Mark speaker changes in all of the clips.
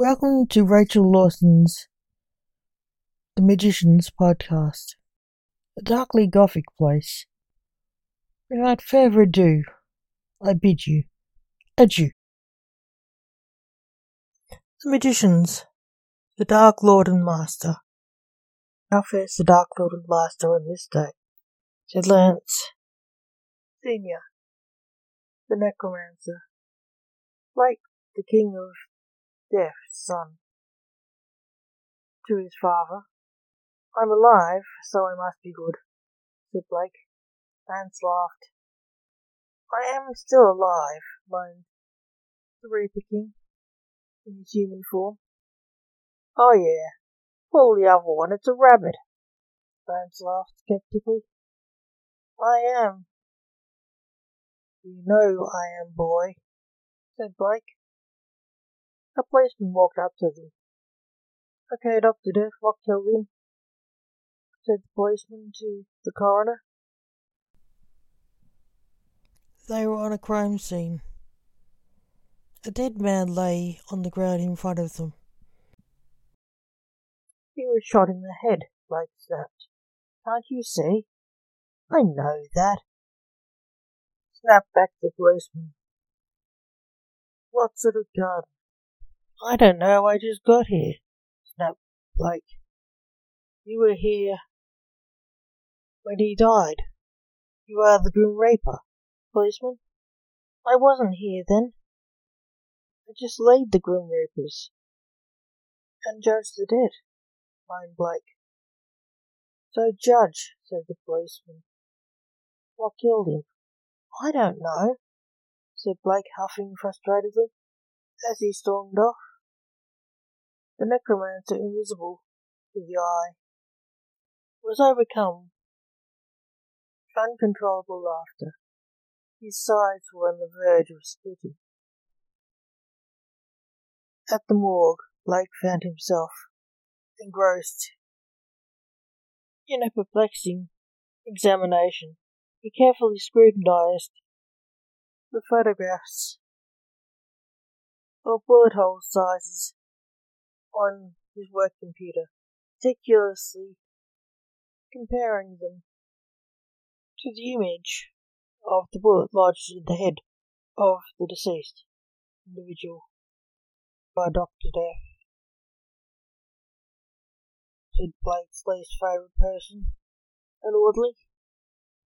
Speaker 1: Welcome to Rachel Lawson's The Magicians podcast, a darkly gothic place. Without further ado, I bid you adieu. The Magicians, the Dark Lord and Master. How fares the Dark Lord and Master on this day? said Lance. Senior, the Necromancer. Like the King of Death's son. To his father, I'm alive, so I must be good, said Blake. Vance laughed. I am still alive, moaned the Reaper King, in his human form. Oh yeah, pull the other one, it's a rabbit. Vance laughed skeptically. I am. You know I am, boy, said Blake. A policeman walked up to them. Okay, Dr. Death, what killed him? said the policeman to the coroner. They were on a crime scene. A dead man lay on the ground in front of them. He was shot in the head, Blake snapped. Can't you see? I know that. Snapped back the policeman. What sort of gun? I don't know, I just got here, snapped Blake. You were here when he died. You are the Grim Reaper, policeman. I wasn't here then. I just laid the Grim Reapers. And judged the dead, moaned Blake. So judge, said the policeman. What killed him? I don't know, said Blake, huffing frustratedly, as he stormed off. The necromancer, invisible to the eye, was overcome with uncontrollable laughter. His sides were on the verge of splitting. At the morgue, Blake found himself engrossed in a perplexing examination. He carefully scrutinized the photographs of bullet hole sizes on his work computer, meticulously comparing them to the image of the bullet lodged in the head of the deceased individual by Dr. Death. Said Blake's least favourite person, an orderly.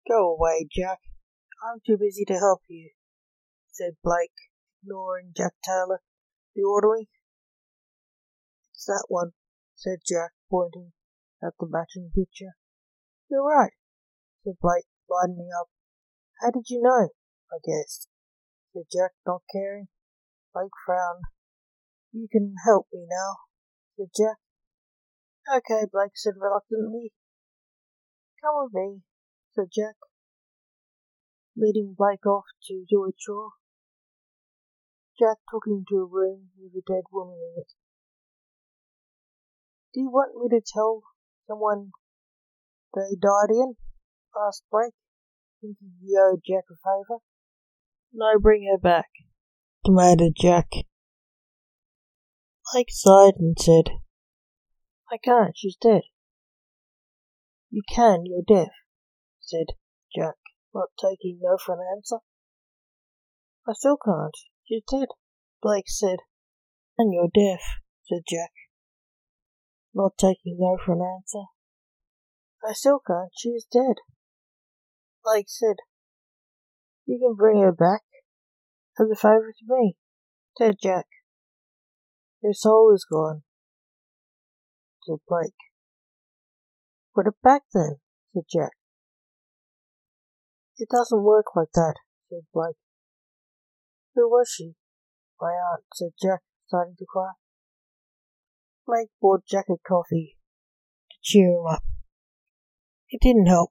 Speaker 1: Go away, Jack. I'm too busy to help you, said Blake, ignoring Jack Taylor, the orderly. It's that one, said Jack, pointing at the matching picture. You're right, said Blake, lightening up. How did you know? I guessed, said Jack, not caring. Blake frowned. You can help me now, said Jack. Okay, Blake said reluctantly. Come with me, said Jack, leading Blake off to do a chore. Jack took him to a room with a dead woman in it. Do you want me to tell someone they died in? asked Blake, thinking he owed Jack a favour. No, bring her back, demanded Jack. Blake sighed and said, I can't, she's dead. You can, you're deaf, said Jack, not taking no for an answer. I still can't, she's dead, Blake said. And you're deaf, said Jack not taking no for an answer. I still can't. She is dead. Blake said, You can bring her back as a favour to me, said Jack. Her soul is gone, said Blake. Put it back then, said Jack. It doesn't work like that, said Blake. Who was she? My aunt, said Jack, starting to cry. Blake bought Jack a coffee to cheer him up. It didn't help,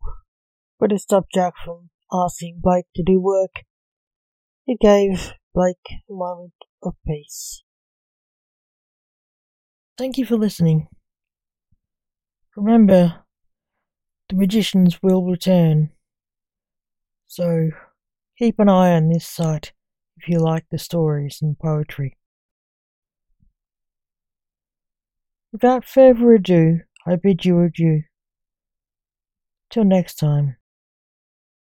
Speaker 1: but it stopped Jack from asking Blake to do work. It gave Blake a moment of peace. Thank you for listening. Remember, the magicians will return. So, keep an eye on this site if you like the stories and poetry. Without further ado, I bid you adieu. Till next time.